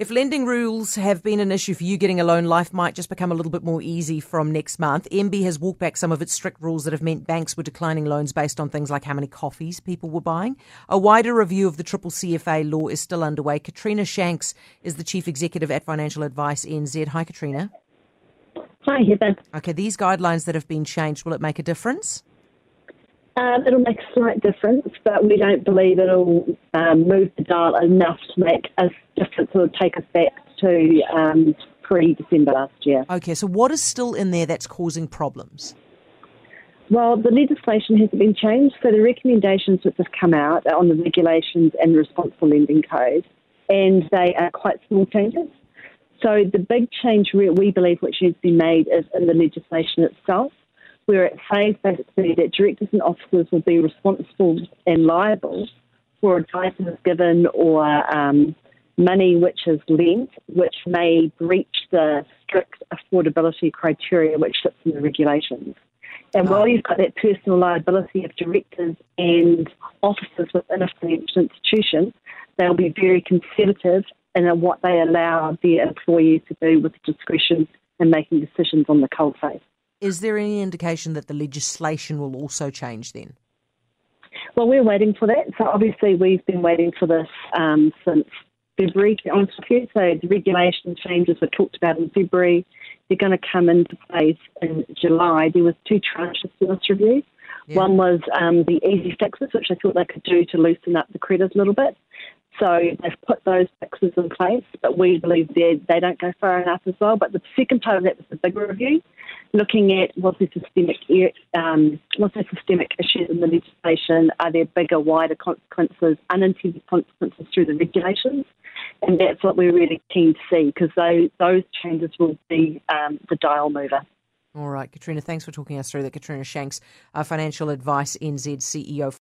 If lending rules have been an issue for you getting a loan, life might just become a little bit more easy from next month. MB has walked back some of its strict rules that have meant banks were declining loans based on things like how many coffees people were buying. A wider review of the triple CFA law is still underway. Katrina Shanks is the chief executive at Financial Advice NZ. Hi, Katrina. Hi, Heather. Okay, these guidelines that have been changed, will it make a difference? Um, it'll make a slight difference, but we don't believe it'll um, move the dial enough to make a difference or take us back to um, pre December last year. Okay, so what is still in there that's causing problems? Well, the legislation hasn't been changed, so the recommendations which have come out are on the regulations and the responsible lending code, and they are quite small changes. So the big change we believe which needs to be made is in the legislation itself where it says basically that directors and officers will be responsible and liable for advice that is given or um, money which is lent, which may breach the strict affordability criteria which sits in the regulations. And while you've got that personal liability of directors and officers within a financial institution, they'll be very conservative in what they allow their employees to do with discretion and making decisions on the coalface. Is there any indication that the legislation will also change then? Well, we're waiting for that. So obviously, we've been waiting for this um, since February, to be honest with you. So the regulation changes were talked about in February. They're going to come into place in July. There was two tranches to this review. Yeah. One was um, the easy fixes, which I thought they could do to loosen up the credit a little bit. So they've put those fixes in place, but we believe they they don't go far enough as well. But the second part of that was the bigger review, looking at was there systemic um, was there systemic issues in the legislation? Are there bigger, wider consequences, unintended consequences through the regulations? And that's what we're really keen to see because those those changes will be um, the dial mover. All right, Katrina, thanks for talking us through that. Katrina Shanks, Financial Advice NZ CEO.